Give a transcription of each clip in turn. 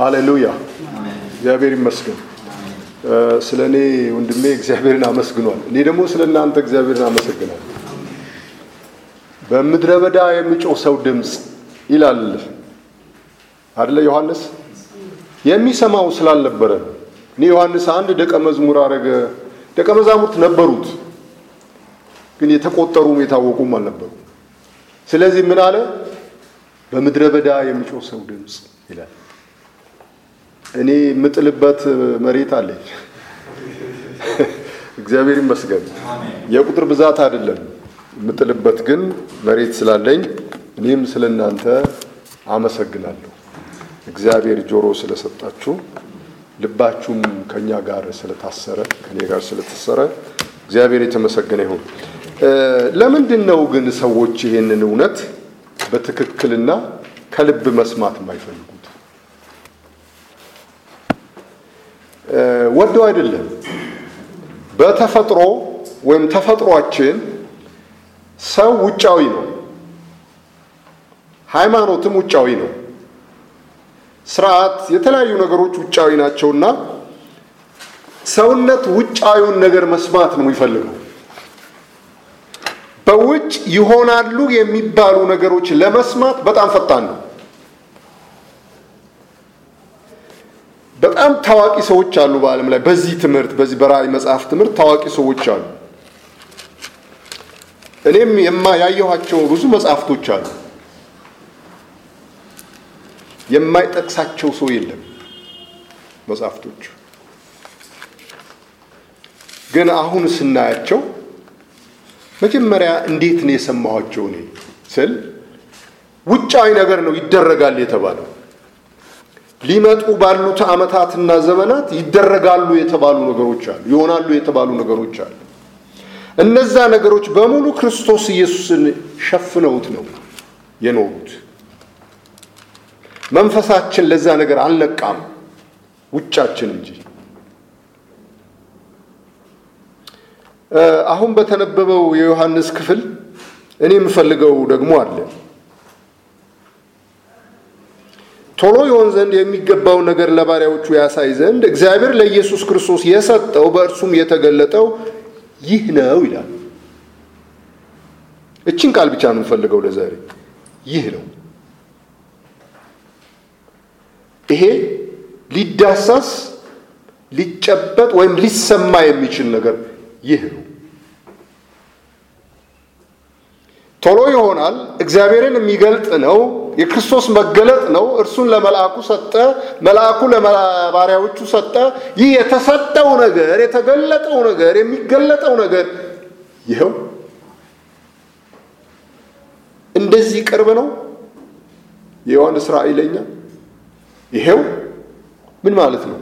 ሃሌሉያ እግዚአብሔር ይመስገን። ስለ እኔ ወንድሜ እግዚአብሔርን አመስግኗል። እኔ ደግሞ ስለ እናንተ እግዚአብሔርን አመሰግናለሁ። በምድረ በዳ የሚጮህ ሰው ድምፅ ይላል አደለ ዮሐንስ የሚሰማው ስላልነበረ እኔ ዮሐንስ አንድ ደቀ መዝሙር አረገ። ደቀ መዛሙርት ነበሩት፣ ግን የተቆጠሩም የታወቁም አልነበሩ። ስለዚህ ምን አለ? በምድረ በዳ የሚጮህ ሰው ድምፅ ይላል። እኔ የምጥልበት መሬት አለኝ። እግዚአብሔር ይመስገን። የቁጥር ብዛት አይደለም የምጥልበት፣ ግን መሬት ስላለኝ እኔም ስለ እናንተ አመሰግናለሁ። እግዚአብሔር ጆሮ ስለሰጣችሁ ልባችሁም ከኛ ጋር ስለታሰረ ከኔ ጋር ስለታሰረ እግዚአብሔር የተመሰገነ ይሁን። ለምንድን ነው ግን ሰዎች ይሄንን እውነት በትክክልና ከልብ መስማት የማይፈልጉት? ወደው አይደለም። በተፈጥሮ ወይም ተፈጥሯችን ሰው ውጫዊ ነው፣ ሃይማኖትም ውጫዊ ነው። ስርዓት፣ የተለያዩ ነገሮች ውጫዊ ናቸውና ሰውነት ውጫዊውን ነገር መስማት ነው የሚፈልገው። በውጭ ይሆናሉ የሚባሉ ነገሮች ለመስማት በጣም ፈጣን ነው። በጣም ታዋቂ ሰዎች አሉ በዓለም ላይ በዚህ ትምህርት በዚህ በራእይ መጽሐፍ ትምህርት ታዋቂ ሰዎች አሉ። እኔም የማ ያየኋቸው ብዙ መጽሐፍቶች አሉ። የማይጠቅሳቸው ሰው የለም መጽሐፍቶች። ግን አሁን ስናያቸው መጀመሪያ እንዴት ነው የሰማኋቸው እኔ ስል ውጫዊ ነገር ነው ይደረጋል የተባለው ሊመጡ ባሉት ዓመታትና ዘመናት ይደረጋሉ የተባሉ ነገሮች አሉ፣ ይሆናሉ የተባሉ ነገሮች አሉ። እነዛ ነገሮች በሙሉ ክርስቶስ ኢየሱስን ሸፍነውት ነው የኖሩት። መንፈሳችን ለዛ ነገር አልነቃም፣ ውጫችን እንጂ። አሁን በተነበበው የዮሐንስ ክፍል እኔ የምፈልገው ደግሞ አለ ቶሎ ይሆን ዘንድ የሚገባውን ነገር ለባሪያዎቹ ያሳይ ዘንድ እግዚአብሔር ለኢየሱስ ክርስቶስ የሰጠው በእርሱም የተገለጠው ይህ ነው ይላል። እችን ቃል ብቻ ነው የምፈልገው ለዛሬ። ይህ ነው። ይሄ ሊዳሰስ ሊጨበጥ ወይም ሊሰማ የሚችል ነገር ይህ ነው። ቶሎ ይሆናል። እግዚአብሔርን የሚገልጥ ነው። የክርስቶስ መገለጥ ነው። እርሱን ለመልአኩ ሰጠ፣ መልአኩ ለባሪያዎቹ ሰጠ። ይህ የተሰጠው ነገር የተገለጠው ነገር የሚገለጠው ነገር ይኸው እንደዚህ ቅርብ ነው። የዮሐንስ ራእይ ለኛ ይሄው ምን ማለት ነው?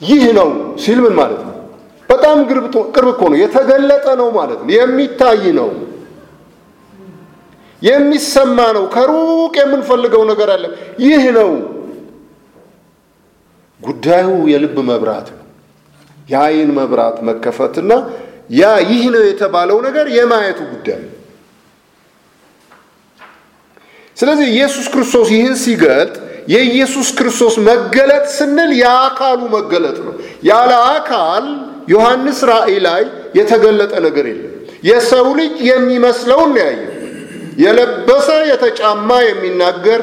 ይህ ነው ሲል ምን ማለት ነው? በጣም ቅርብ እኮ ነው። የተገለጠ ነው ማለት ነው። የሚታይ ነው የሚሰማ ነው። ከሩቅ የምንፈልገው ነገር አለ። ይህ ነው ጉዳዩ። የልብ መብራት ነው። የአይን መብራት መከፈትና ያ ይህ ነው የተባለው ነገር የማየቱ ጉዳይ ነው። ስለዚህ ኢየሱስ ክርስቶስ ይህን ሲገልጥ የኢየሱስ ክርስቶስ መገለጥ ስንል የአካሉ መገለጥ ነው። ያለ አካል ዮሐንስ ራእይ ላይ የተገለጠ ነገር የለም። የሰው ልጅ የሚመስለውን ያየው የለበሰ የተጫማ የሚናገር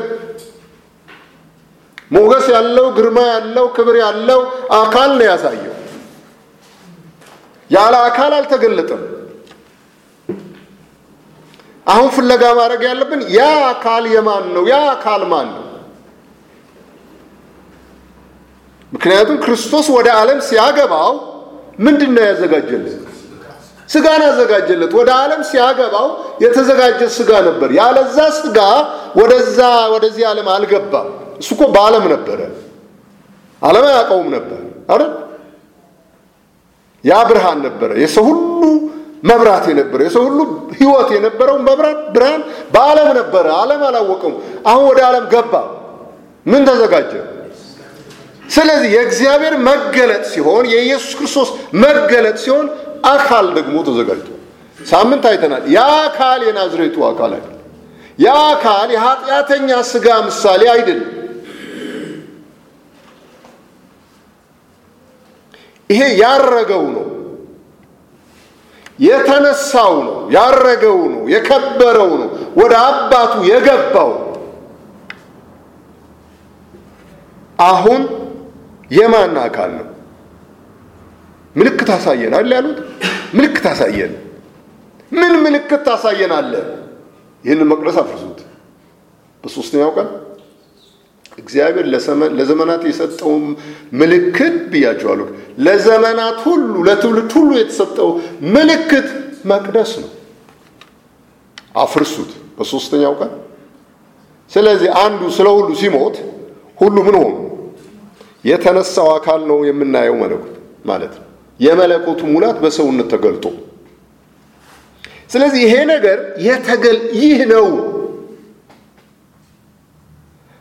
ሞገስ ያለው ግርማ ያለው ክብር ያለው አካል ነው ያሳየው። ያለ አካል አልተገለጠም። አሁን ፍለጋ ማድረግ ያለብን ያ አካል የማን ነው? ያ አካል ማን ነው? ምክንያቱም ክርስቶስ ወደ ዓለም ሲያገባው ምንድን ነው ያዘጋጀለት? ስጋን አዘጋጀለት። ወደ ዓለም ሲያገባው የተዘጋጀ ስጋ ነበር። ያለዛ ስጋ ወደዛ ወደዚህ ዓለም አልገባም። እሱ እኮ በዓለም ነበረ፣ ዓለም አያውቀውም ነበር አይደል? ያ ብርሃን ነበረ፣ የሰው ሁሉ መብራት የነበረ የሰው ሁሉ ሕይወት የነበረው መብራት ብርሃን በዓለም ነበረ። ዓለም አላወቀውም። አሁን ወደ ዓለም ገባ። ምን ተዘጋጀ? ስለዚህ የእግዚአብሔር መገለጥ ሲሆን የኢየሱስ ክርስቶስ መገለጥ ሲሆን አካል ደግሞ ተዘጋጅቷል። ሳምንት አይተናል። ያ አካል የናዝሬቱ አካል አይደለም። ያ አካል የኃጢአተኛ ስጋ ምሳሌ አይደለም። ይሄ ያረገው ነው፣ የተነሳው ነው፣ ያረገው ነው፣ የከበረው ነው፣ ወደ አባቱ የገባው አሁን የማን አካል ነው? ምልክት አሳየናል ያሉት ምልክት አሳየን። ምን ምልክት ታሳየናለህ? ይህንን መቅደስ አፍርሱት። በሶስተኛው ቀን እግዚአብሔር ለዘመናት የሰጠው ምልክት ብያቸዋለሁ። ለዘመናት ሁሉ ለትውልድ ሁሉ የተሰጠው ምልክት መቅደስ ነው። አፍርሱት በሶስተኛው ቀን። ስለዚህ አንዱ ስለ ሁሉ ሲሞት ሁሉ ምን ሆኑ? የተነሳው አካል ነው የምናየው መለኮት ማለት ነው። የመለኮቱ ሙላት በሰውነት ተገልጦ ስለዚህ ይሄ ነገር የተገል ይህ ነው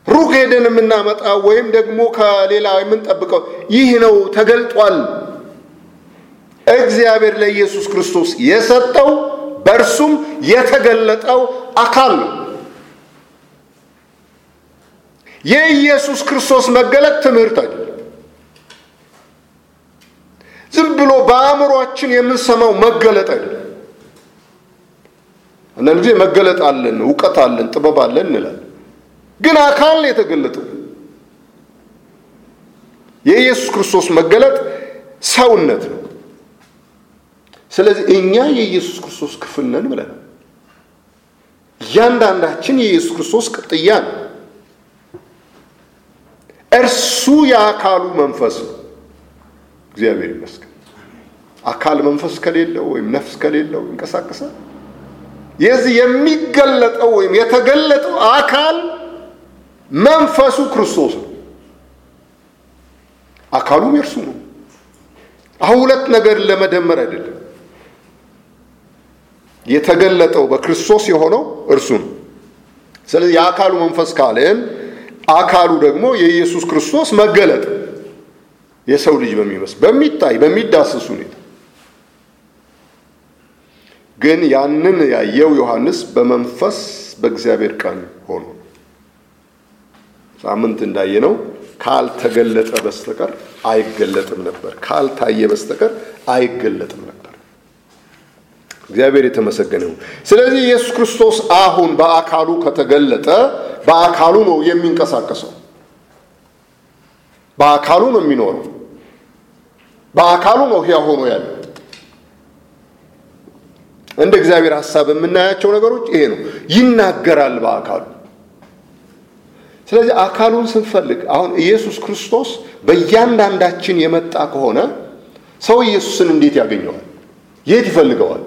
ሩቅ ሄደን የምናመጣው ወይም ደግሞ ከሌላ የምንጠብቀው ይህ ነው ተገልጧል። እግዚአብሔር ለኢየሱስ ክርስቶስ የሰጠው በእርሱም የተገለጠው አካል ነው። የኢየሱስ ክርስቶስ መገለጥ ትምህርት አይደለም። ዝም ብሎ በአእምሯችን የምንሰማው መገለጥ አይደለም። አንዳንድ ጊዜ መገለጥ አለን፣ እውቀት አለን፣ ጥበብ አለን እንላለን። ግን አካል ነው የተገለጠው። የኢየሱስ ክርስቶስ መገለጥ ሰውነት ነው። ስለዚህ እኛ የኢየሱስ ክርስቶስ ክፍል ነን ብለን እያንዳንዳችን የኢየሱስ ክርስቶስ ቅጥያ ነው። እርሱ የአካሉ መንፈስ ነው። እግዚአብሔር ይመስገን። አካል መንፈስ ከሌለው ወይም ነፍስ ከሌለው ይንቀሳቀሳል። የዚህ የሚገለጠው ወይም የተገለጠው አካል መንፈሱ ክርስቶስ ነው። አካሉም የእርሱ ነው። አሁን ሁለት ነገር ለመደመር አይደለም። የተገለጠው በክርስቶስ የሆነው እርሱ ነው። ስለዚህ የአካሉ መንፈስ ካልን አካሉ ደግሞ የኢየሱስ ክርስቶስ መገለጥ የሰው ልጅ በሚመስል በሚታይ በሚዳስስ ሁኔታ ግን ያንን ያየው ዮሐንስ በመንፈስ በእግዚአብሔር ቀን ሆኖ ሳምንት እንዳየነው ካልተገለጠ በስተቀር አይገለጥም ነበር። ካልታየ በስተቀር አይገለጥም ነበር። እግዚአብሔር የተመሰገነ ስለዚህ ኢየሱስ ክርስቶስ አሁን በአካሉ ከተገለጠ በአካሉ ነው የሚንቀሳቀሰው፣ በአካሉ ነው የሚኖረው፣ በአካሉ ነው ሕያው ሆኖ ያለው። እንደ እግዚአብሔር ሐሳብ የምናያቸው ነገሮች ይሄ ነው። ይናገራል በአካሉ ስለዚህ አካሉን ስንፈልግ አሁን ኢየሱስ ክርስቶስ በእያንዳንዳችን የመጣ ከሆነ ሰው ኢየሱስን እንዴት ያገኘዋል? የት ይፈልገዋል?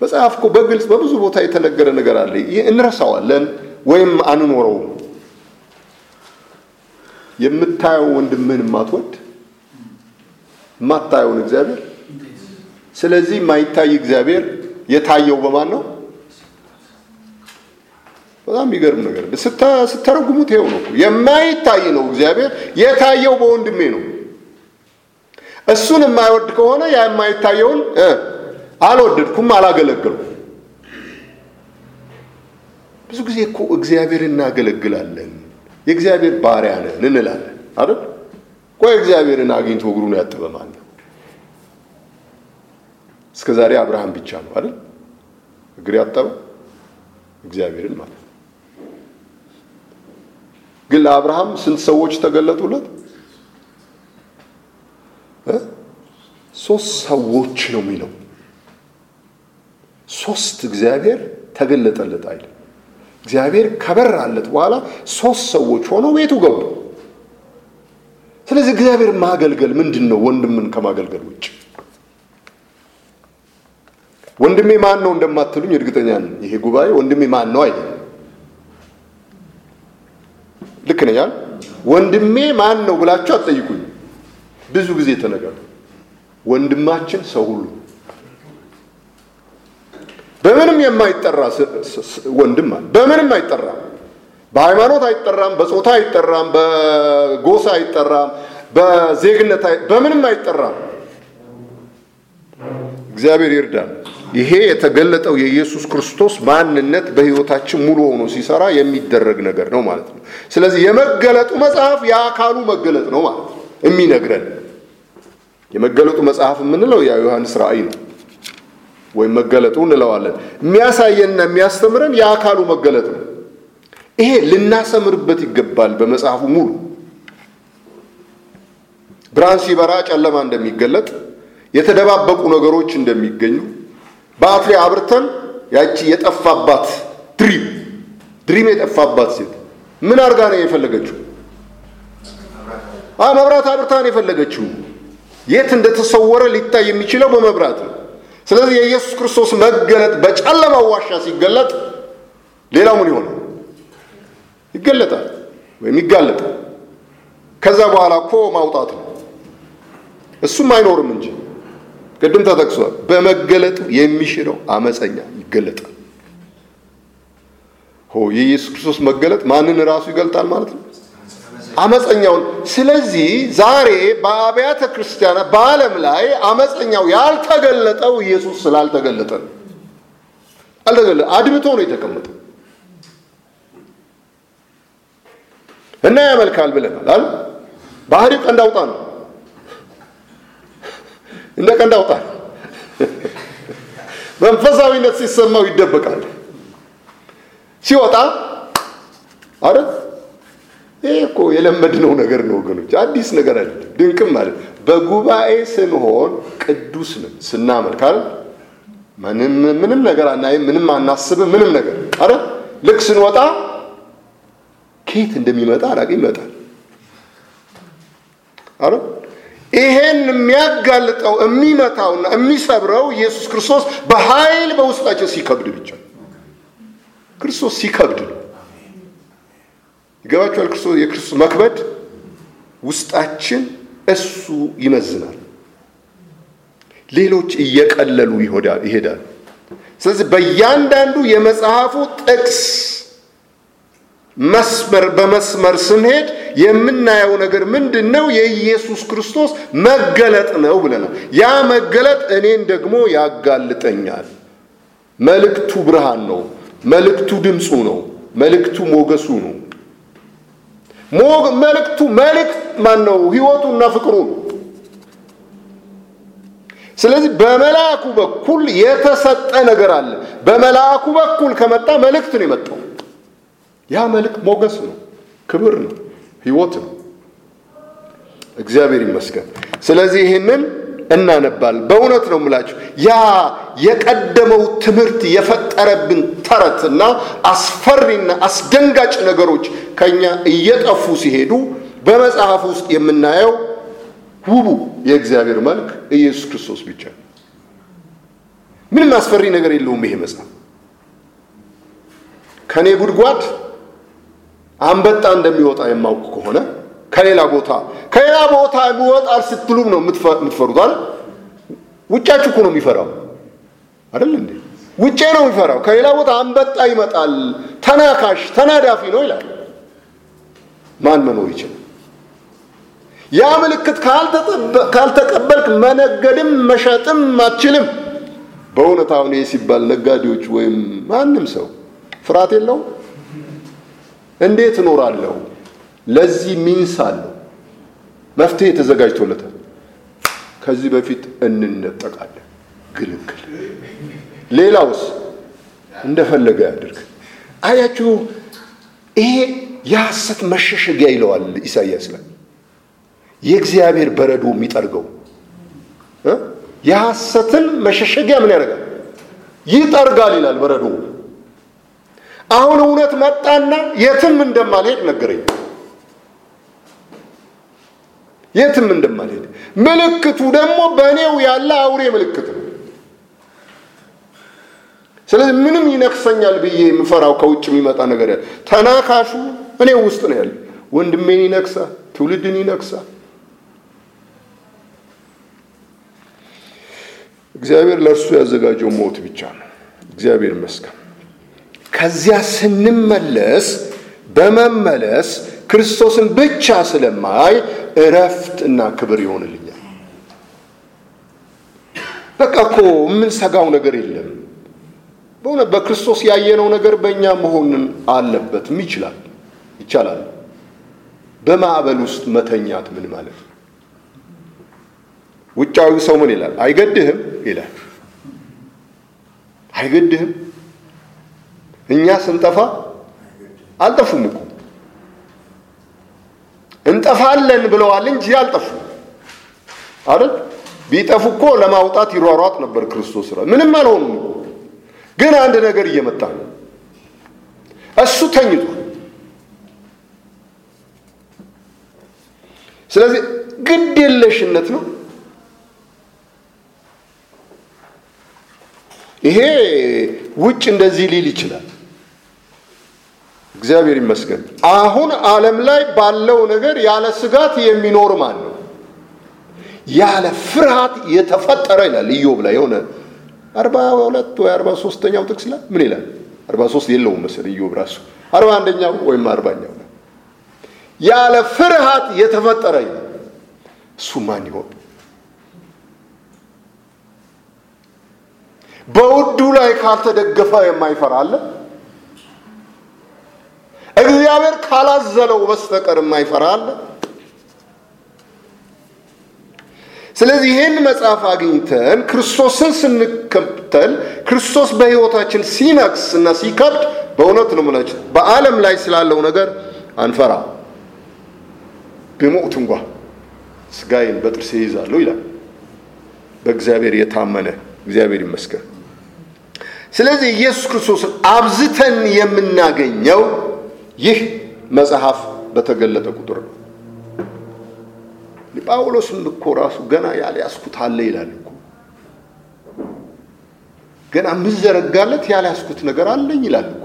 መጽሐፍ እኮ በግልጽ በብዙ ቦታ የተነገረ ነገር አለ። እንረሳዋለን ወይም አንኖረውም። የምታየው ወንድምህን የማትወድ የማታየውን እግዚአብሔር ስለዚህ የማይታይ እግዚአብሔር የታየው በማን ነው? በጣም የሚገርም ነገር ስተረጉሙት ይኸው ነው። የማይታይ ነው እግዚአብሔር፣ የታየው በወንድሜ ነው። እሱን የማይወድ ከሆነ ያ የማይታየውን አልወደድኩም፣ አላገለገልኩም። ብዙ ጊዜ እኮ እግዚአብሔር እናገለግላለን፣ የእግዚአብሔር ባሪያ ነን እንላለን አይደል? ቆይ እግዚአብሔርን አግኝቶ እግሩን ያጠበ ማን ነው? እስከ ዛሬ አብርሃም ብቻ ነው አይደል እግር ያጠበው እግዚአብሔርን ማለት ነው። ግን ለአብርሃም ስንት ሰዎች ተገለጡለት? ሶስት ሰዎች ነው የሚለው። ሶስት እግዚአብሔር ተገለጠለት አይደል? እግዚአብሔር ከበራለት በኋላ ሶስት ሰዎች ሆነው ቤቱ ገቡ። ስለዚህ እግዚአብሔር ማገልገል ምንድን ነው? ወንድምን ከማገልገል ውጭ ወንድሜ ማን ነው እንደማትሉኝ እርግጠኛ ነኝ። ይሄ ጉባኤ ወንድሜ ማን ነው አይደል? ልክ ነኝ? ወንድሜ ማን ነው ብላችሁ አትጠይቁኝ። ብዙ ጊዜ ተነገሩ። ወንድማችን ሰው ሁሉ በምንም የማይጠራ ወንድም አለ። በምንም አይጠራም። በሃይማኖት አይጠራም፣ በጾታ አይጠራም፣ በጎሳ አይጠራም፣ በዜግነት በምንም አይጠራም። እግዚአብሔር ይርዳል። ይሄ የተገለጠው የኢየሱስ ክርስቶስ ማንነት በሕይወታችን ሙሉ ሆኖ ሲሰራ የሚደረግ ነገር ነው ማለት ነው። ስለዚህ የመገለጡ መጽሐፍ የአካሉ መገለጥ ነው ማለት ነው። የሚነግረን። የመገለጡ መጽሐፍ የምንለው ያ ዮሐንስ ራእይ ነው ወይም መገለጡ እንለዋለን። የሚያሳየንና የሚያስተምረን የአካሉ መገለጥ ነው። ይሄ ልናሰምርበት ይገባል። በመጽሐፉ ሙሉ ብርሃን ሲበራ ጨለማ እንደሚገለጥ፣ የተደባበቁ ነገሮች እንደሚገኙ፣ ባትሪ አብርተን ያቺ የጠፋባት ድሪም ድሪም የጠፋባት ሴት ምን አድርጋ ነው የፈለገችው? መብራት አብርታ ነው የፈለገችው። የት እንደተሰወረ ሊታይ የሚችለው በመብራት ነው። ስለዚህ የኢየሱስ ክርስቶስ መገለጥ በጨለማው ዋሻ ሲገለጥ ሌላው ምን ይሆናል? ይገለጣል ወይም ይጋለጣል። ከዛ በኋላ እኮ ማውጣት ነው። እሱም አይኖርም እንጂ ቅድም ተጠቅሷል። በመገለጡ የሚሽረው አመፀኛ ይገለጣል። ሆ የኢየሱስ ክርስቶስ መገለጥ ማንን ራሱ ይገልጣል ማለት ነው? አመፀኛውን። ስለዚህ ዛሬ በአብያተ ክርስቲያናት በዓለም ላይ አመፀኛው ያልተገለጠው ኢየሱስ ስላልተገለጠ ነው። አልተገለጠ አድብቶ ነው የተቀመጠው እና ያመልካል ብለናል አይደል? ባህሪው ቀንድ አውጣ ነው። እንደ ቀንድ አውጣ መንፈሳዊነት ሲሰማው ይደበቃል። ሲወጣ አይደል? ይሄ እኮ የለመድነው ነገር ነው ወገኖች፣ አዲስ ነገር አይደለም። ድንቅም ማለት በጉባኤ ስንሆን ቅዱስ ነን ስናመልክ? ምንም ምንም ነገር አናይም፣ ምንም አናስብም፣ ምንም ነገር አይደል? ልክ ስንወጣ ከየት እንደሚመጣ አላውቅም፣ ይመጣል አይደል? ይሄን የሚያጋልጠው የሚመታውና የሚሰብረው ኢየሱስ ክርስቶስ በኃይል በውስጣቸው ሲከብድ ብቻ ክርስቶስ ሲከብድ ነው። ይገባችኋል? ክርስቶስ የክርስቶስ መክበድ ውስጣችን እሱ ይመዝናል። ሌሎች እየቀለሉ ይሄዳል። ስለዚህ በእያንዳንዱ የመጽሐፉ ጥቅስ መስመር በመስመር ስንሄድ የምናየው ነገር ምንድን ነው? የኢየሱስ ክርስቶስ መገለጥ ነው ብለናል። ያ መገለጥ እኔን ደግሞ ያጋልጠኛል። መልእክቱ ብርሃን ነው። መልእክቱ ድምፁ ነው። መልእክቱ ሞገሱ ነው። መልእክቱ መልእክት ማን ነው? ህይወቱና ፍቅሩ ነው። ስለዚህ በመልአኩ በኩል የተሰጠ ነገር አለ። በመልአኩ በኩል ከመጣ መልእክት ነው የመጣው። ያ መልእክት ሞገስ ነው፣ ክብር ነው፣ ህይወት ነው። እግዚአብሔር ይመስገን። ስለዚህ ይህንን እናነባል። በእውነት ነው የምላችሁ ያ የቀደመው ትምህርት የፈጠረብን ተረትና አስፈሪና አስደንጋጭ ነገሮች ከኛ እየጠፉ ሲሄዱ በመጽሐፍ ውስጥ የምናየው ውቡ የእግዚአብሔር መልክ ኢየሱስ ክርስቶስ ብቻ ነው። ምንም አስፈሪ ነገር የለውም ይሄ መጽሐፍ። ከኔ ጉድጓድ አንበጣ እንደሚወጣ የማውቅ ከሆነ ከሌላ ቦታ ከሌላ ቦታ ይወጣል ስትሉም ነው የምትፈሩት አይደል? ውጫችሁ እኮ ነው የሚፈራው አይደል እንዴ? ውጬ ነው የሚፈራው። ከሌላ ቦታ አንበጣ ይመጣል፣ ተናካሽ ተናዳፊ ነው ይላል። ማን መኖር ይችላል? ያ ምልክት ካልተቀበልክ መነገድም መሸጥም አትችልም። በእውነት አሁን ይህ ሲባል ነጋዴዎች ወይም ማንም ሰው ፍርሃት የለውም። እንዴት እኖራለሁ? ለዚህ ሚንስ አለው፣ መፍትሄ ተዘጋጅቶለታል። ከዚህ በፊት እንነጠቃለን፣ ግልግል። ሌላውስ እንደፈለገ ያድርግ። አያችሁ፣ ይሄ የሐሰት መሸሸጊያ ይለዋል ኢሳይያስ ላይ የእግዚአብሔር በረዶ የሚጠርገው የሐሰትን መሸሸጊያ ምን ያደርጋል? ይጠርጋል ይላል በረዶ። አሁን እውነት መጣና የትም እንደማልሄድ ነገረኝ። የትም እንደማልሄድ ምልክቱ ደግሞ በእኔው ያለ አውሬ ምልክት ነው። ስለዚህ ምንም ይነክሰኛል ብዬ የምፈራው ከውጭ የሚመጣ ነገር ያለ ተናካሹ እኔው ውስጥ ነው ያለ። ወንድሜን ይነክሳል፣ ትውልድን ይነክሳል። እግዚአብሔር ለእርሱ ያዘጋጀው ሞት ብቻ ነው። እግዚአብሔር ይመስገን። ከዚያ ስንመለስ በመመለስ ክርስቶስን ብቻ ስለማይ እረፍት እና ክብር ይሆንልኛል። በቃ እኮ የምንሰጋው ነገር የለም። በእውነት በክርስቶስ ያየነው ነገር በእኛ መሆንን አለበትም ይችላል ይቻላል። በማዕበል ውስጥ መተኛት ምን ማለት ነው? ውጫዊ ሰው ምን ይላል? አይገድህም ይላል። አይገድህም። እኛ ስንጠፋ አልጠፉም እኮ እንጠፋለን ብለዋል እንጂ አልጠፉም አይደል? ቢጠፉ እኮ ለማውጣት ይሯሯጥ ነበር ክርስቶስ። ምንም አልሆኑም እኮ ግን አንድ ነገር እየመጣ ነው። እሱ ተኝቷል። ስለዚህ ግድ የለሽነት ነው። ይሄ ውጭ እንደዚህ ሊል ይችላል። እግዚአብሔር ይመስገን። አሁን ዓለም ላይ ባለው ነገር ያለ ስጋት የሚኖር ማን ነው? ያለ ፍርሃት የተፈጠረ ይላል ኢዮብ ላይ የሆነ አርባ ሁለት ወይ አርባ ሶስተኛው ጥቅስ ላይ ምን ይላል? አርባ ሶስት የለውም መሰለኝ ኢዮብ ራሱ አርባ አንደኛው ወይም አርባኛው ላይ ያለ ፍርሃት የተፈጠረ ይላል። እሱ ማን ይሆን? በውዱ ላይ ካልተደገፈ የማይፈራ አለ? እግዚአብሔር ካላዘለው በስተቀር የማይፈራ አለ? ስለዚህ ይህን መጽሐፍ አግኝተን ክርስቶስን ስንከተል ክርስቶስ በሕይወታችን ሲነግስ እና ሲከብድ በእውነት ነው የምላችሁ በዓለም ላይ ስላለው ነገር አንፈራ። ብሞት እንኳ ስጋዬን በጥርሴ ይዛለሁ ይላል በእግዚአብሔር የታመነ እግዚአብሔር ይመስገን። ስለዚህ ኢየሱስ ክርስቶስን አብዝተን የምናገኘው ይህ መጽሐፍ በተገለጠ ቁጥር ነው። ጳውሎስም እኮ ራሱ ገና ያልያዝኩት አለ ይላል እኮ ገና የምዘረጋለት ያልያዝኩት ነገር አለኝ ይላል እኮ።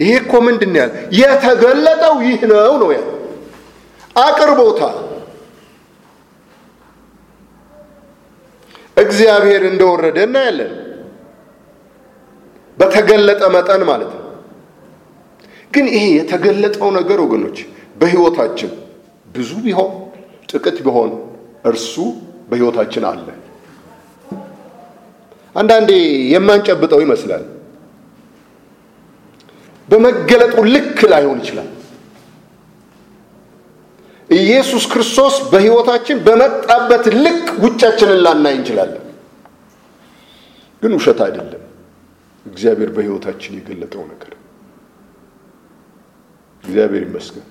ይሄ እኮ ምንድን ያለ የተገለጠው ይህ ነው ነው ያለ አቅርቦታል። እግዚአብሔር እንደወረደ እናያለን። በተገለጠ መጠን ማለት ነው። ግን ይሄ የተገለጠው ነገር ወገኖች በሕይወታችን ብዙ ቢሆን ጥቂት ቢሆን እርሱ በሕይወታችን አለ። አንዳንዴ የማንጨብጠው ይመስላል። በመገለጡ ልክ ላይሆን ይችላል። ኢየሱስ ክርስቶስ በሕይወታችን በመጣበት ልክ ውጫችንን ላናይ እንችላለን። ግን ውሸት አይደለም። እግዚአብሔር በሕይወታችን የገለጠው ነገር እግዚአብሔር ይመስገን።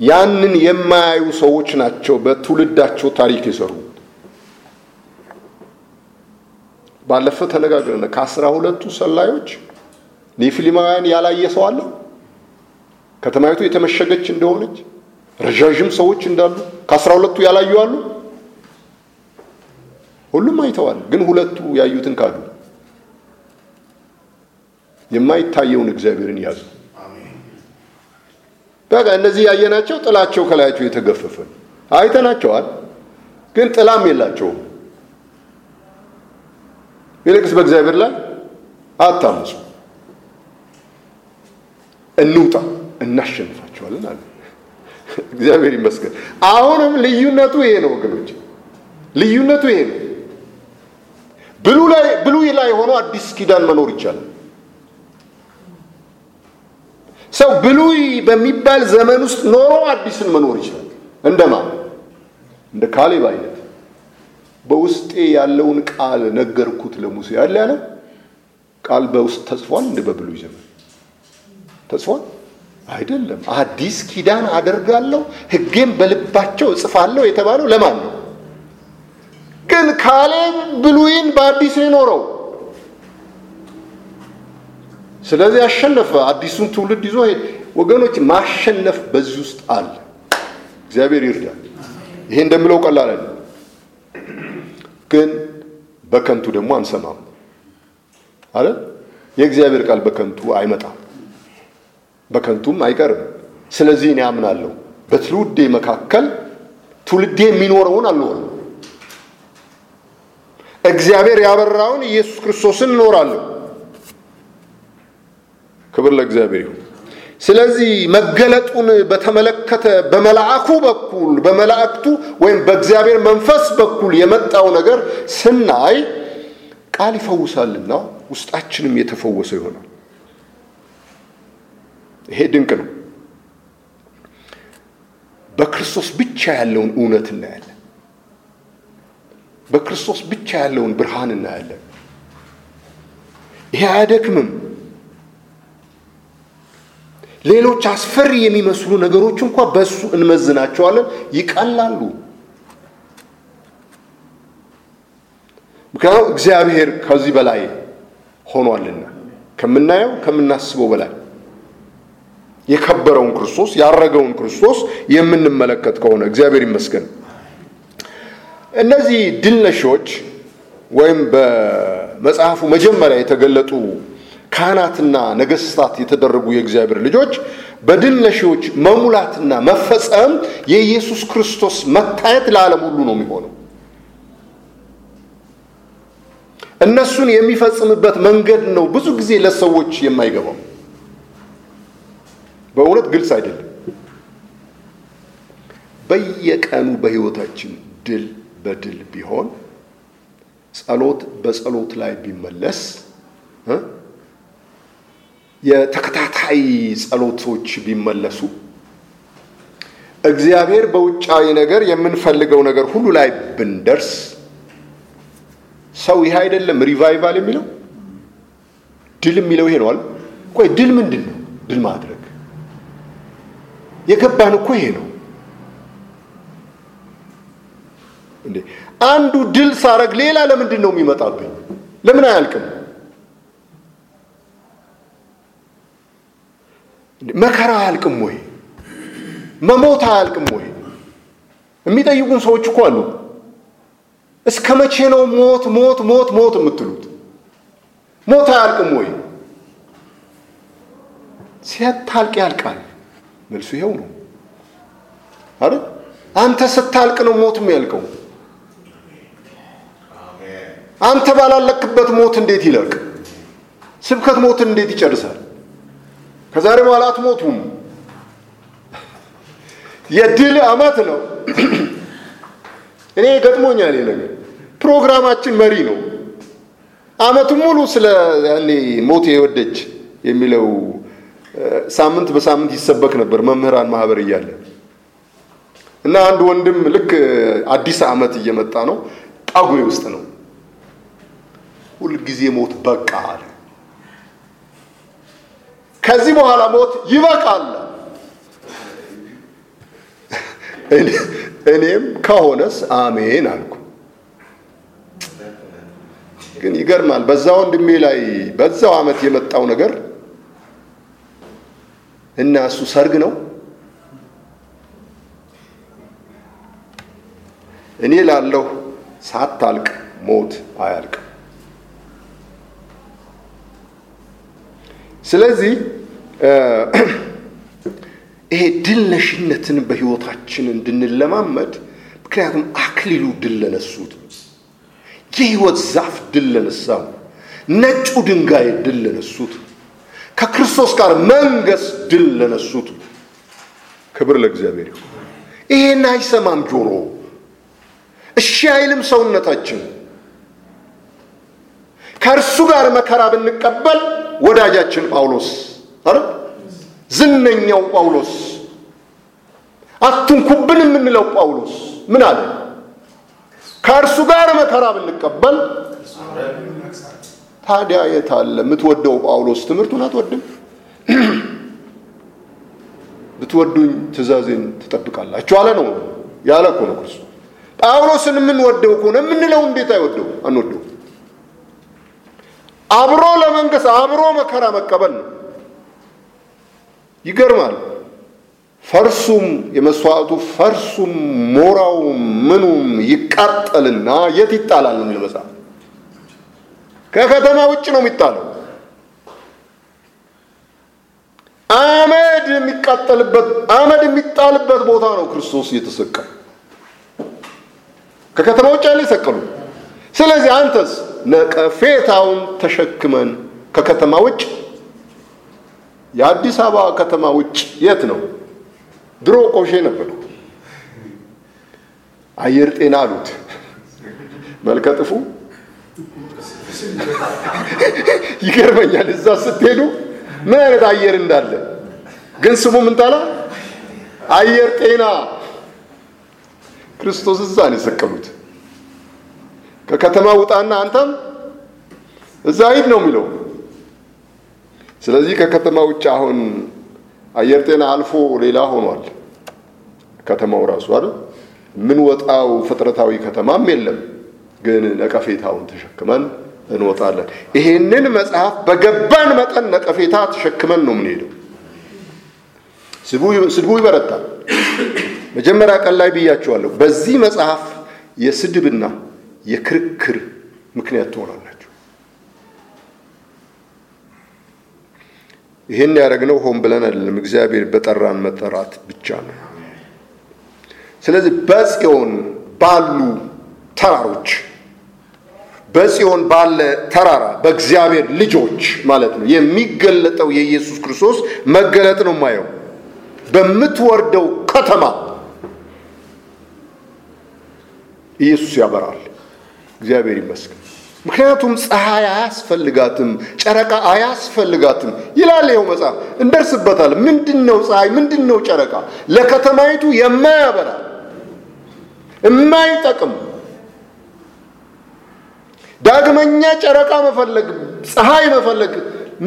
ያንን የማያዩ ሰዎች ናቸው በትውልዳቸው ታሪክ የሰሩት። ባለፈ ተነጋግረን ከአስራ ሁለቱ ሰላዮች ኔፊሊማውያን ያላየ ሰው አለ? ከተማይቱ የተመሸገች እንደሆነች ረዣዥም ሰዎች እንዳሉ ከአስራ ሁለቱ ያላዩ አሉ? ሁሉም አይተዋል። ግን ሁለቱ ያዩትን ካዱ። የማይታየውን እግዚአብሔርን ያዙ። በቃ እነዚህ ያየናቸው ጥላቸው ከላያቸው የተገፈፈ አይተናቸዋል፣ ግን ጥላም የላቸውም። ይልቅስ በእግዚአብሔር ላይ አታምፁ፣ እንውጣ፣ እናሸንፋቸዋለን አለ። እግዚአብሔር ይመስገን። አሁንም ልዩነቱ ይሄ ነው ወገኖች፣ ልዩነቱ ይሄ ነው። ብሉይ ላይ ሆኖ አዲስ ኪዳን መኖር ይቻላል። ሰው ብሉይ በሚባል ዘመን ውስጥ ኖሮ አዲስን መኖር ይችላል። እንደማን እንደ ካሌብ አይነት በውስጤ ያለውን ቃል ነገርኩት ለሙሴ ያለ ያለው ቃል በውስጥ ተጽፏል። እንደ በብሉይ ዘመን ተጽፏል አይደለም። አዲስ ኪዳን አደርጋለሁ ሕጌም በልባቸው እጽፋለሁ የተባለው ለማን ነው? ግን ካሌብ ብሉይን በአዲስ የኖረው። ስለዚህ አሸነፈ። አዲሱን ትውልድ ይዞ ወገኖች ማሸነፍ በዚህ ውስጥ አለ። እግዚአብሔር ይርዳል። ይሄ እንደምለው ቀላል አይደለም፣ ግን በከንቱ ደግሞ አንሰማም አለ። የእግዚአብሔር ቃል በከንቱ አይመጣም፣ በከንቱም አይቀርም። ስለዚህ እኔ አምናለሁ በትውልዴ መካከል ትውልዴ የሚኖረውን አልኖርም። እግዚአብሔር ያበራውን ኢየሱስ ክርስቶስን እኖራለሁ። ክብር ለእግዚአብሔር ይሁን። ስለዚህ መገለጡን በተመለከተ በመልአኩ በኩል በመላእክቱ ወይም በእግዚአብሔር መንፈስ በኩል የመጣው ነገር ስናይ ቃል ይፈውሳልና ውስጣችንም የተፈወሰ ይሆናል። ይሄ ድንቅ ነው። በክርስቶስ ብቻ ያለውን እውነት እናያለን። በክርስቶስ ብቻ ያለውን ብርሃን እናያለን። ይሄ አያደክምም። ሌሎች አስፈሪ የሚመስሉ ነገሮች እንኳ በእሱ እንመዝናቸዋለን፣ ይቀላሉ። ምክንያቱም እግዚአብሔር ከዚህ በላይ ሆኗልና ከምናየው ከምናስበው በላይ የከበረውን ክርስቶስ ያረገውን ክርስቶስ የምንመለከት ከሆነ እግዚአብሔር ይመስገን። እነዚህ ድል ወይም በመጽሐፉ መጀመሪያ የተገለጡ ካህናትና ነገስታት የተደረጉ የእግዚአብሔር ልጆች በድል ነሺዎች መሙላትና መፈጸም የኢየሱስ ክርስቶስ መታየት ለዓለም ሁሉ ነው የሚሆነው። እነሱን የሚፈጽምበት መንገድ ነው ብዙ ጊዜ ለሰዎች የማይገባው። በእውነት ግልጽ አይደለም። በየቀኑ በህይወታችን ድል በድል ቢሆን ጸሎት በጸሎት ላይ ቢመለስ የተከታታይ ጸሎቶች ቢመለሱ እግዚአብሔር በውጫዊ ነገር የምንፈልገው ነገር ሁሉ ላይ ብንደርስ ሰው ይህ አይደለም ሪቫይቫል የሚለው ድል የሚለው ይሄ ነዋል። ቆይ ድል ምንድን ነው? ድል ማድረግ የገባን እኮ ይሄ ነው አንዱ ድል ሳረግ ሌላ ለምንድን ነው የሚመጣብኝ? ለምን አያልቅም? መከራ አያልቅም ወይ? መሞት አያልቅም ወይ? የሚጠይቁን ሰዎች እኮ አሉ። እስከ መቼ ነው ሞት ሞት ሞት ሞት የምትሉት? ሞት አያልቅም ወይ? ሲያታልቅ ያልቃል። መልሱ ይኸው ነው አይደል? አንተ ስታልቅ ነው ሞት የሚያልቀው። አንተ ባላለክበት ሞት እንዴት ይለቅ? ስብከት ሞትን እንዴት ይጨርሳል? ከዛሬ በኋላ አትሞቱም። የድል ዓመት ነው። እኔ ገጥሞኛል ነገር ፕሮግራማችን መሪ ነው። ዓመቱን ሙሉ ስለ ያኔ ሞት የወደች የሚለው ሳምንት በሳምንት ይሰበክ ነበር መምህራን ማህበር እያለ እና አንድ ወንድም ልክ አዲስ ዓመት እየመጣ ነው፣ ጳጉሜ ውስጥ ነው። ሁልጊዜ ሞት በቃ አለ። ከዚህ በኋላ ሞት ይበቃል። እኔም ከሆነስ አሜን አልኩ። ግን ይገርማል። በዛ ወንድሜ ላይ በዛው ዓመት የመጣው ነገር እና እሱ ሰርግ ነው። እኔ ላለሁ ሳታልቅ ሞት አያልቅም። ስለዚህ ይሄ ድል በህይወታችን እንድንለማመድ ምክንያቱም አክሊሉ ድል ለነሱት የህይወት ዛፍ ድል ለነሳው ነጩ ድንጋይ ድል ለነሱት ከክርስቶስ ጋር መንገስ ድል ለነሱት ክብር ለእግዚአብሔር ይሁን። ይሄን አይሰማም ጆሮ፣ እሺ አይልም ሰውነታችን። ከእርሱ ጋር መከራ ብንቀበል ወዳጃችን ጳውሎስ አረ ዝነኛው ጳውሎስ አትንኩብን የምንለው ጳውሎስ ምን አለ? ከእርሱ ጋር መከራ ብንቀበል ታዲያ የት አለ የምትወደው ጳውሎስ? ትምህርቱን አትወድም? ብትወዱኝ ትእዛዜን ትጠብቃላችሁ አለ ነው ያለ እኮ ነው ክርስቶስ። ጳውሎስን የምንወደው ከሆነ የምንለው እንዴት አይወደው አንወደው? አብሮ ለመንገስ አብሮ መከራ መቀበል ነው። ይገርማል። ፈርሱም የመስዋዕቱ ፈርሱም ሞራው ምኑም ይቃጠልና የት ይጣላል ነው የሚለው መጽሐፍ። ከከተማ ውጭ ነው የሚጣለው። አመድ የሚቃጠልበት አመድ የሚጣልበት ቦታ ነው ክርስቶስ እየተሰቀለ ከከተማ ውጭ ያለ ይሰቀሉ። ስለዚህ አንተስ ነቀፌታውን ተሸክመን ከከተማ ውጭ የአዲስ አበባ ከተማ ውጭ የት ነው? ድሮ ቆሼ ነበር። አየር ጤና አሉት። መልከጥፉ ይገርመኛል። እዛ ስትሄዱ ምን አይነት አየር እንዳለ ግን ስሙ ምን ታላ አየር ጤና ክርስቶስ እዛ ነው የሰቀሉት። ከከተማ ውጣና አንተም እዛ ሂድ ነው የሚለው። ስለዚህ ከከተማ ውጭ አሁን አየር ጤና አልፎ ሌላ ሆኗል ከተማው ራሱ አይደል። የምንወጣው ፍጥረታዊ ከተማም የለም፣ ግን ነቀፌታውን ተሸክመን እንወጣለን። ይሄንን መጽሐፍ በገባን መጠን ነቀፌታ ተሸክመን ነው የምንሄደው። ስድቡ ይበረታል። መጀመሪያ ቀን ላይ ብያቸዋለሁ። በዚህ መጽሐፍ የስድብና የክርክር ምክንያት ትሆናላችሁ። ይህን ያደረግነው ሆን ብለን አይደለም፣ እግዚአብሔር በጠራን መጠራት ብቻ ነው። ስለዚህ በጽዮን ባሉ ተራሮች በጽዮን ባለ ተራራ በእግዚአብሔር ልጆች ማለት ነው የሚገለጠው የኢየሱስ ክርስቶስ መገለጥ ነው የማየው። በምትወርደው ከተማ ኢየሱስ ያበራል። እግዚአብሔር ይመስገን። ምክንያቱም ፀሐይ አያስፈልጋትም፣ ጨረቃ አያስፈልጋትም ይላል ይኸው መጽሐፍ። እንደርስበታል። ምንድን ነው ፀሐይ? ምንድን ነው ጨረቃ? ለከተማይቱ የማያበራ የማይጠቅም ዳግመኛ ጨረቃ መፈለግ፣ ፀሐይ መፈለግ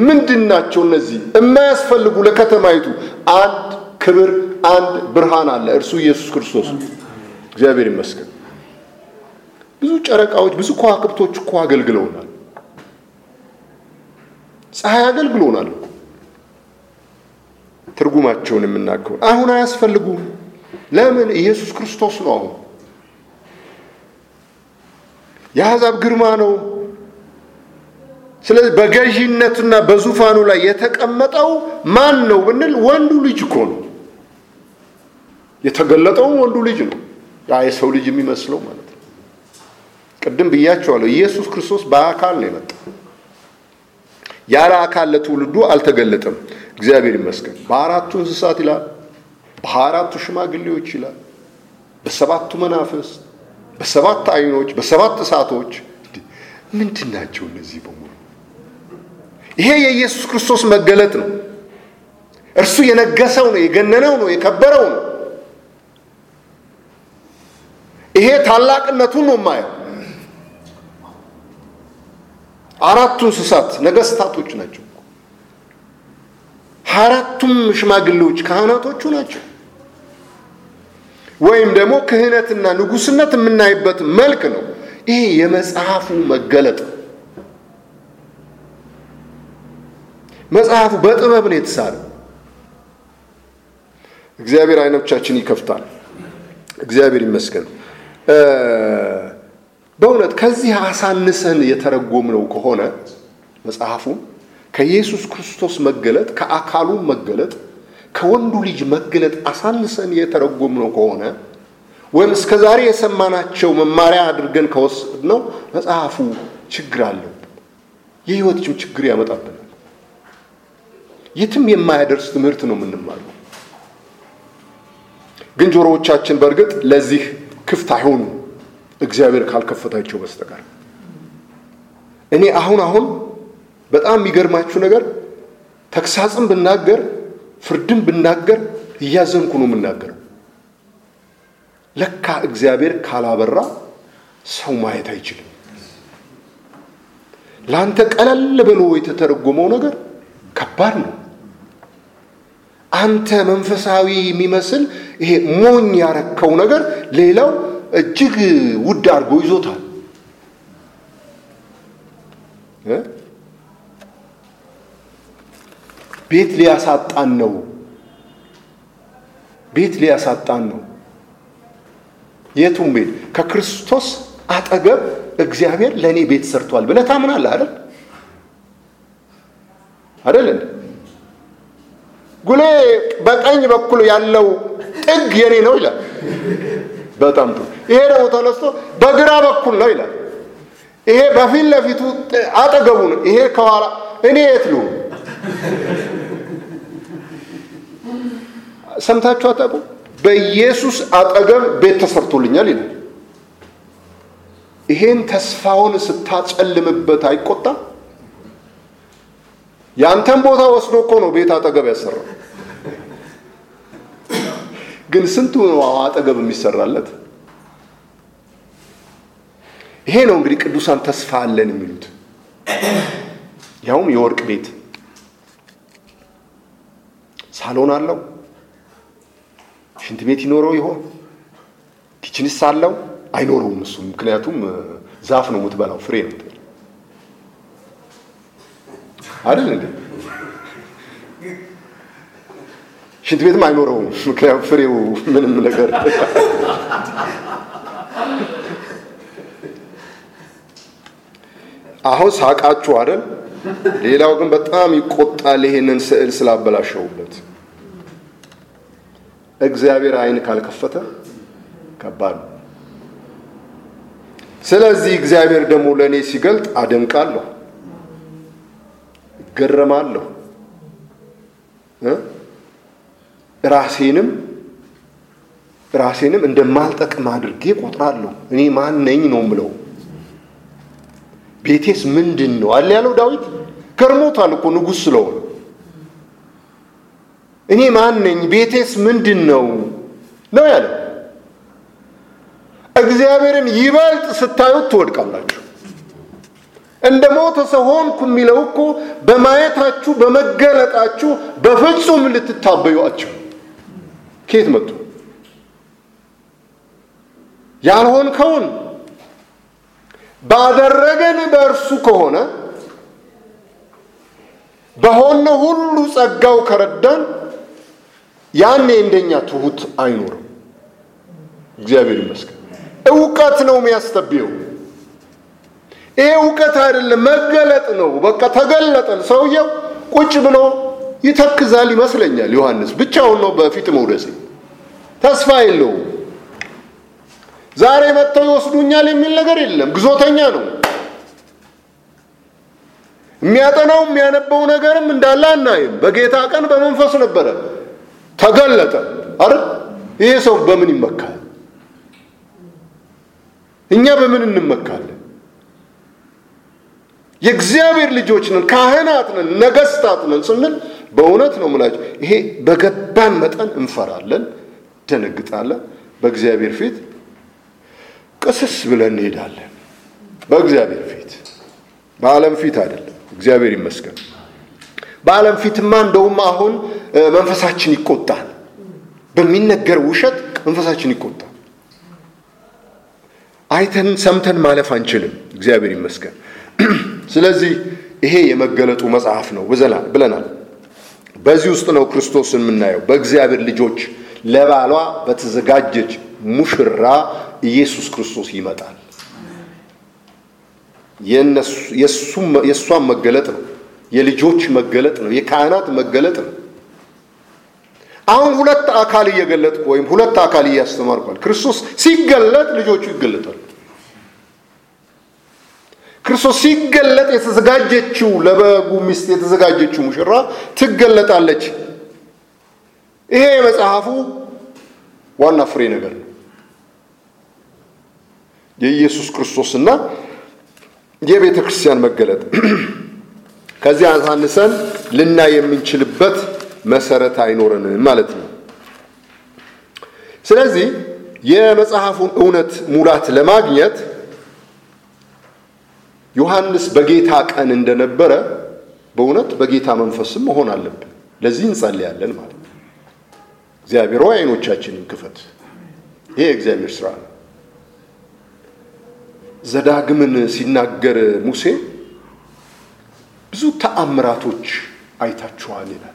ምንድን ናቸው እነዚህ? የማያስፈልጉ ለከተማይቱ አንድ ክብር፣ አንድ ብርሃን አለ። እርሱ ኢየሱስ ክርስቶስ። እግዚአብሔር ይመስገን። ብዙ ጨረቃዎች፣ ብዙ ከዋክብቶች እኮ አገልግለውናል። ፀሐይ አገልግሎናል። ትርጉማቸውን የምናገው አሁን አያስፈልጉም። ለምን? ኢየሱስ ክርስቶስ ነው አሁን የአሕዛብ ግርማ ነው። ስለዚህ በገዢነትና በዙፋኑ ላይ የተቀመጠው ማን ነው ብንል ወንዱ ልጅ እኮ ነው። የተገለጠውም ወንዱ ልጅ ነው። ያ የሰው ልጅ የሚመስለው ማለት ቅድም ብያቸዋለሁ። ኢየሱስ ክርስቶስ በአካል ነው የመጣው። ያለ አካል ለትውልዱ አልተገለጠም። እግዚአብሔር ይመስገን። በአራቱ እንስሳት ይላል፣ በአራቱ ሽማግሌዎች ይላል፣ በሰባቱ መናፍስት በሰባት አይኖች በሰባት እሳቶች ምንድን ናቸው እነዚህ በሙሉ? ይሄ የኢየሱስ ክርስቶስ መገለጥ ነው። እርሱ የነገሰው ነው፣ የገነነው ነው፣ የከበረው ነው። ይሄ ታላቅነቱን ነው የማየው። አራቱ እንስሳት ነገስታቶች ናቸው። አራቱም ሽማግሌዎች ካህናቶቹ ናቸው። ወይም ደግሞ ክህነትና ንጉስነት የምናይበት መልክ ነው። ይሄ የመጽሐፉ መገለጥ መጽሐፉ በጥበብ ነው የተሳለው። እግዚአብሔር አይኖቻችን ይከፍታል። እግዚአብሔር ይመስገን። በእውነት ከዚህ አሳንሰን የተረጎምነው ከሆነ መጽሐፉ ከኢየሱስ ክርስቶስ መገለጥ ከአካሉ መገለጥ ከወንዱ ልጅ መገለጥ አሳንሰን የተረጎምነው ከሆነ ወይም እስከ ዛሬ የሰማናቸው መማሪያ አድርገን ከወሰድነው መጽሐፉ ችግር አለው። የህይወትም ችግር ያመጣብናል። የትም የማያደርስ ትምህርት ነው የምንማረው። ግን ጆሮዎቻችን በእርግጥ ለዚህ ክፍት አይሆኑ እግዚአብሔር ካልከፈታቸው በስተቀር። እኔ አሁን አሁን በጣም የሚገርማችሁ ነገር ተግሳጽም ብናገር ፍርድም ብናገር እያዘንኩ ነው የምናገረው። ለካ እግዚአብሔር ካላበራ ሰው ማየት አይችልም። ለአንተ ቀለል ብሎ የተተረጎመው ነገር ከባድ ነው። አንተ መንፈሳዊ የሚመስል ይሄ ሞኝ ያረከው ነገር ሌላው እጅግ ውድ አድርጎ ይዞታል። ቤት ሊያሳጣን ነው። ቤት ሊያሳጣን ነው። የቱም ቤት ከክርስቶስ አጠገብ እግዚአብሔር ለእኔ ቤት ሰርቷል ብለህ ታምናለህ አይደል? አይደል? ጉሌ በቀኝ በኩል ያለው ጥግ የኔ ነው ይላል። በጣም ጥሩ። ይሄ ደግሞ ተነስቶ በግራ በኩል ነው ይላል። ይሄ በፊት ለፊቱ አጠገቡ ነው። ይሄ ከኋላ እኔ የት ልሁን? ሰምታችሁ አታውቁ? በኢየሱስ አጠገብ ቤት ተሰርቶልኛል ይላል። ይሄን ተስፋውን ስታጨልምበት አይቆጣም? ያንተን ቦታ ወስዶ እኮ ነው ቤት አጠገብ ያሰራው። ግን ስንቱ ነው አጠገብ የሚሰራለት? ይሄ ነው እንግዲህ ቅዱሳን ተስፋ አለን የሚሉት። ያውም የወርቅ ቤት ሳሎን አለው። ሽንት ቤት ይኖረው ይሆን? kitchen ስ አለው? አይኖረውም እሱ። ምክንያቱም ዛፍ ነው የምትበላው ፍሬ ነው አይደል እንዴ ሽንት ቤትም አይኖረውም። ምክንያቱም ፍሬው ምንም ነገር አሁን ሳቃችሁ አይደል? ሌላው ግን በጣም ይቆጣል ይሄንን ስዕል ስላበላሸውበት እግዚአብሔር አይን ካልከፈተ ከባድ ነው። ስለዚህ እግዚአብሔር ደግሞ ለእኔ ሲገልጥ አደንቃለሁ እገረማለሁ ራሴንም ራሴንም እንደማልጠቅም አድርጌ ቆጥራለሁ እኔ ማን ነኝ ነው ምለው ቤቴስ ምንድን ነው አለ ያለው ዳዊት። ገርሞታል እኮ ንጉሥ ስለሆነ። እኔ ማን ነኝ? ቤቴስ ምንድን ነው ነው ያለው። እግዚአብሔርን ይበልጥ ስታዩት ትወድቃላችሁ። እንደ ሞተ ሰው ሆንኩ የሚለው እኮ በማየታችሁ በመገለጣችሁ በፍጹም ልትታበዩአቸው ከየት መጡ? ያልሆንከውን ባደረገን በእርሱ ከሆነ በሆነ ሁሉ ጸጋው ከረዳን ያኔ እንደኛ ትሁት አይኖርም። እግዚአብሔር ይመስገን። እውቀት ነው የሚያስተብየው። ይሄ እውቀት አይደለም መገለጥ ነው። በቃ ተገለጠን። ሰውየው ቁጭ ብሎ ይተክዛል ይመስለኛል ዮሐንስ። ብቻውን ነው በፊት መውደሴ። ተስፋ የለውም። ዛሬ መጥተው ይወስዱኛል የሚል ነገር የለም። ግዞተኛ ነው። የሚያጠናው የሚያነበው ነገርም እንዳለ አናይም። በጌታ ቀን በመንፈስ ነበረ። ተገለጠ። አይደል ይሄ ሰው በምን ይመካል? እኛ በምን እንመካለን? የእግዚአብሔር ልጆች ነን ካህናት ነን ነገስታት ነን ስንል በእውነት ነው ምላቸው ይሄ በገባን መጠን እንፈራለን ደነግጣለን። በእግዚአብሔር ፊት ቅስስ ብለን እንሄዳለን። በእግዚአብሔር ፊት በዓለም ፊት አይደለም። እግዚአብሔር ይመስገን። በዓለም ፊትማ እንደውም አሁን መንፈሳችን ይቆጣል። በሚነገር ውሸት መንፈሳችን ይቆጣል። አይተን ሰምተን ማለፍ አንችልም። እግዚአብሔር ይመስገን። ስለዚህ ይሄ የመገለጡ መጽሐፍ ነው። ብለናል በዚህ ውስጥ ነው ክርስቶስን የምናየው። በእግዚአብሔር ልጆች ለባሏ በተዘጋጀች ሙሽራ ኢየሱስ ክርስቶስ ይመጣል። የእሷን መገለጥ ነው። የልጆች መገለጥ ነው። የካህናት መገለጥ ነው። አሁን ሁለት አካል እየገለጥኩ ወይም ሁለት አካል እያስተማርኳል ክርስቶስ ሲገለጥ ልጆቹ ይገለጣሉ ክርስቶስ ሲገለጥ የተዘጋጀችው ለበጉ ሚስት የተዘጋጀችው ሙሽራ ትገለጣለች። ይሄ የመጽሐፉ ዋና ፍሬ ነገር ነው። የኢየሱስ ክርስቶስና የቤተ ክርስቲያን መገለጥ። ከዚያ አሳንሰን ልናይ የምንችልበት መሰረት አይኖረንም ማለት ነው። ስለዚህ የመጽሐፉን እውነት ሙላት ለማግኘት ዮሐንስ በጌታ ቀን እንደነበረ በእውነት በጌታ መንፈስም መሆን አለብን። ለዚህ እንጸልያለን ማለት ነው። እግዚአብሔር ሆይ አይኖቻችንን ክፈት። ይሄ የእግዚአብሔር ስራ ነው። ዘዳግምን ሲናገር ሙሴ ብዙ ተአምራቶች አይታችኋል ይላል።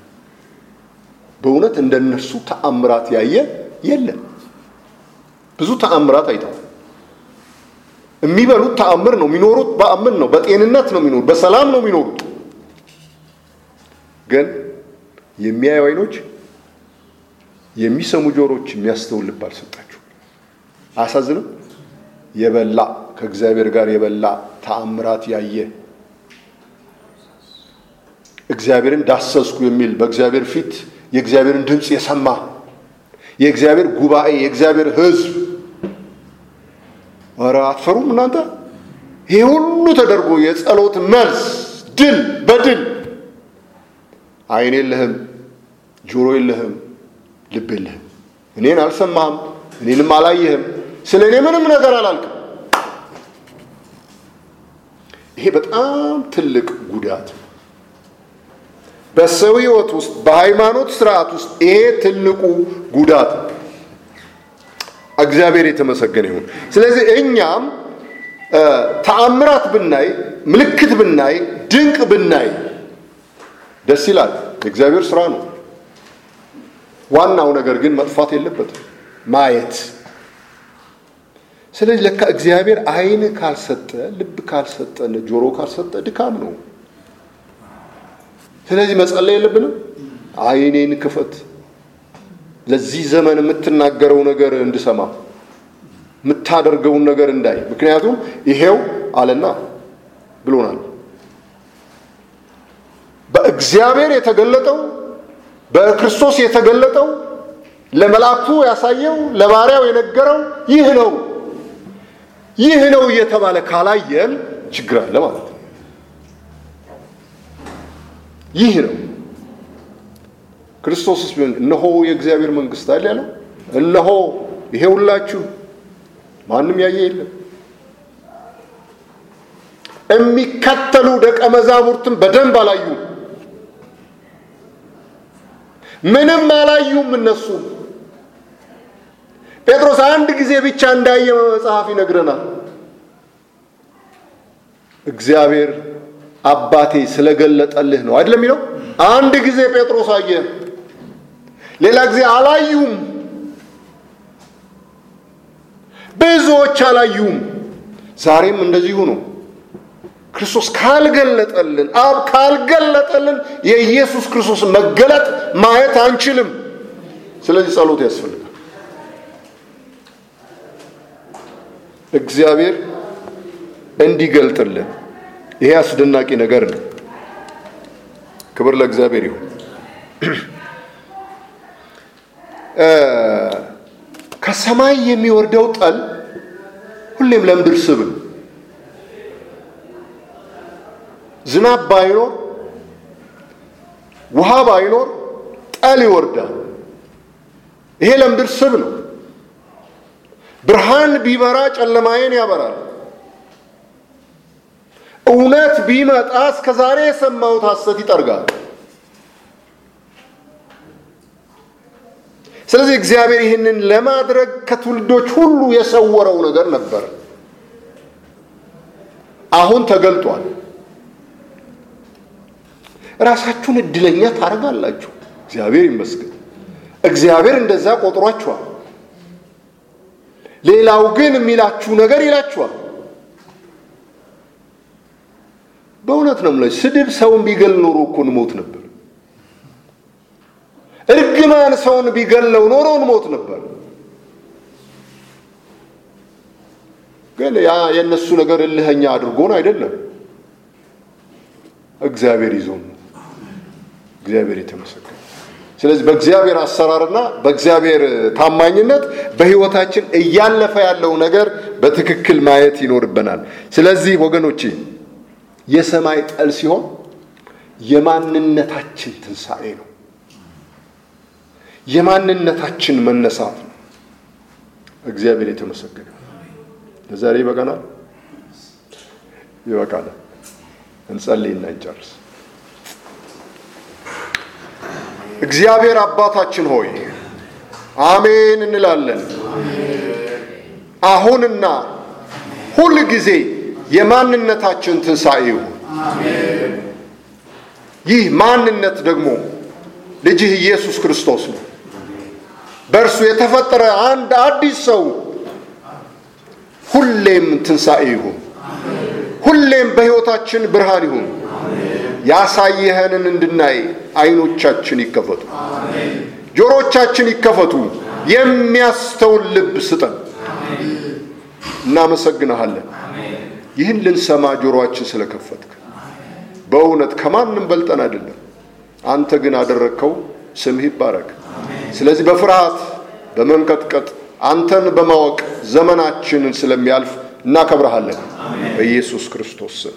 በእውነት እንደነርሱ ተአምራት ያየ የለም። ብዙ ተአምራት አይተዋል የሚበሉት ተአምር ነው የሚኖሩት በአምን ነው በጤንነት ነው የሚኖሩት በሰላም ነው የሚኖሩት። ግን የሚያዩ አይኖች የሚሰሙ ጆሮች የሚያስተውል ልብ አልሰጣችሁ። አያሳዝንም? የበላ ከእግዚአብሔር ጋር የበላ ተአምራት ያየ እግዚአብሔርን ዳሰስኩ የሚል በእግዚአብሔር ፊት የእግዚአብሔርን ድምፅ የሰማ የእግዚአብሔር ጉባኤ የእግዚአብሔር ህዝብ ኧረ አትፈሩም እናንተ? ይሄ ሁሉ ተደርጎ የጸሎት መልስ ድል በድል። አይን የለህም ጆሮ የለህም ልብ የለህም። እኔን አልሰማህም እኔንም አላየህም። ስለ እኔ ምንም ነገር አላልክም። ይሄ በጣም ትልቅ ጉዳት በሰው ሕይወት ውስጥ በሃይማኖት ስርዓት ውስጥ ይሄ ትልቁ ጉዳት ነው። እግዚአብሔር የተመሰገነ ይሁን። ስለዚህ እኛም ተአምራት ብናይ፣ ምልክት ብናይ፣ ድንቅ ብናይ ደስ ይላል። የእግዚአብሔር ስራ ነው። ዋናው ነገር ግን መጥፋት የለበትም ማየት። ስለዚህ ለካ እግዚአብሔር ዓይን ካልሰጠ፣ ልብ ካልሰጠ፣ ጆሮ ካልሰጠ ድካም ነው። ስለዚህ መጸለይ የለብንም። ዓይኔን ክፈት፣ ለዚህ ዘመን የምትናገረው ነገር እንድሰማ፣ የምታደርገውን ነገር እንዳይ። ምክንያቱም ይሄው አለና ብሎናል። በእግዚአብሔር የተገለጠው በክርስቶስ የተገለጠው ለመላእክቱ ያሳየው ለባሪያው የነገረው ይህ ነው ይህ ነው እየተባለ ካላየን ችግር አለ ማለት ነው። ይህ ነው ክርስቶስስ ቢሆን እነሆ የእግዚአብሔር መንግስት አለ ያለው እነሆ ይሄ ሁላችሁ ማንም ያየ የለም። የሚከተሉ ደቀ መዛሙርትም በደንብ አላዩም። ምንም አላዩም። እነሱ ጴጥሮስ አንድ ጊዜ ብቻ እንዳየ መጽሐፍ ይነግረናል። እግዚአብሔር አባቴ ስለገለጠልህ ነው አይደለም የሚለው። አንድ ጊዜ ጴጥሮስ አየ፣ ሌላ ጊዜ አላዩም። ብዙዎች አላዩም። ዛሬም እንደዚሁ ነው። ክርስቶስ ካልገለጠልን አብ ካልገለጠልን የኢየሱስ ክርስቶስ መገለጥ ማየት አንችልም። ስለዚህ ጸሎት ያስፈልጋል። እግዚአብሔር እንዲገልጥልን ይሄ አስደናቂ ነገር ነው። ክብር ለእግዚአብሔር ይሁን። ከሰማይ የሚወርደው ጠል ሁሌም ለምድር ስብ ነው። ዝናብ ባይኖር ውሃ ባይኖር ጠል ይወርዳል። ይሄ ለምድር ስብ ነው። ብርሃን ቢበራ ጨለማዬን ያበራል። እውነት ቢመጣ እስከ ዛሬ የሰማሁት ሐሰት ይጠርጋል። ስለዚህ እግዚአብሔር ይህንን ለማድረግ ከትውልዶች ሁሉ የሰወረው ነገር ነበር። አሁን ተገልጧል። ራሳችሁን እድለኛ ታደርጋላችሁ። እግዚአብሔር ይመስገን። እግዚአብሔር እንደዛ ቆጥሯችኋል። ሌላው ግን የሚላችሁ ነገር ይላችኋል። በእውነት ነው የምላችሁ። ስድብ ሰውን ቢገል ኖሮ እኮ እንሞት ነበር። እርግማን ሰውን ቢገለው ኖሮ እንሞት ነበር። ግን ያ የእነሱ ነገር እልህኛ አድርጎን አይደለም፣ እግዚአብሔር ይዞን እግዚአብሔር የተመሰገነ። ስለዚህ በእግዚአብሔር አሰራርና በእግዚአብሔር ታማኝነት በሕይወታችን እያለፈ ያለው ነገር በትክክል ማየት ይኖርብናል። ስለዚህ ወገኖቼ የሰማይ ጠል ሲሆን የማንነታችን ትንሣኤ ነው። የማንነታችን መነሳት ነው። እግዚአብሔር የተመሰገነ። ለዛሬ ይበቃናል፣ ይበቃናል። እንጸልይና እንጨርስ። እግዚአብሔር አባታችን ሆይ አሜን እንላለን። አሁንና ሁል ጊዜ የማንነታችን ትንሣኤ ይሁን። ይህ ማንነት ደግሞ ልጅህ ኢየሱስ ክርስቶስ ነው። በእርሱ የተፈጠረ አንድ አዲስ ሰው ሁሌም ትንሣኤ ይሁን። ሁሌም በሕይወታችን ብርሃን ይሁን። ያሳየኸንን እንድናይ አይኖቻችን ይከፈቱ፣ ጆሮቻችን ይከፈቱ፣ የሚያስተውል ልብ ስጠን። እናመሰግንሃለን ይህን ልንሰማ ጆሮአችን ስለከፈትክ። በእውነት ከማንም በልጠን አይደለም፣ አንተ ግን አደረግከው። ስምህ ይባረክ። ስለዚህ በፍርሃት በመንቀጥቀጥ አንተን በማወቅ ዘመናችንን ስለሚያልፍ እናከብረሃለን በኢየሱስ ክርስቶስ ስም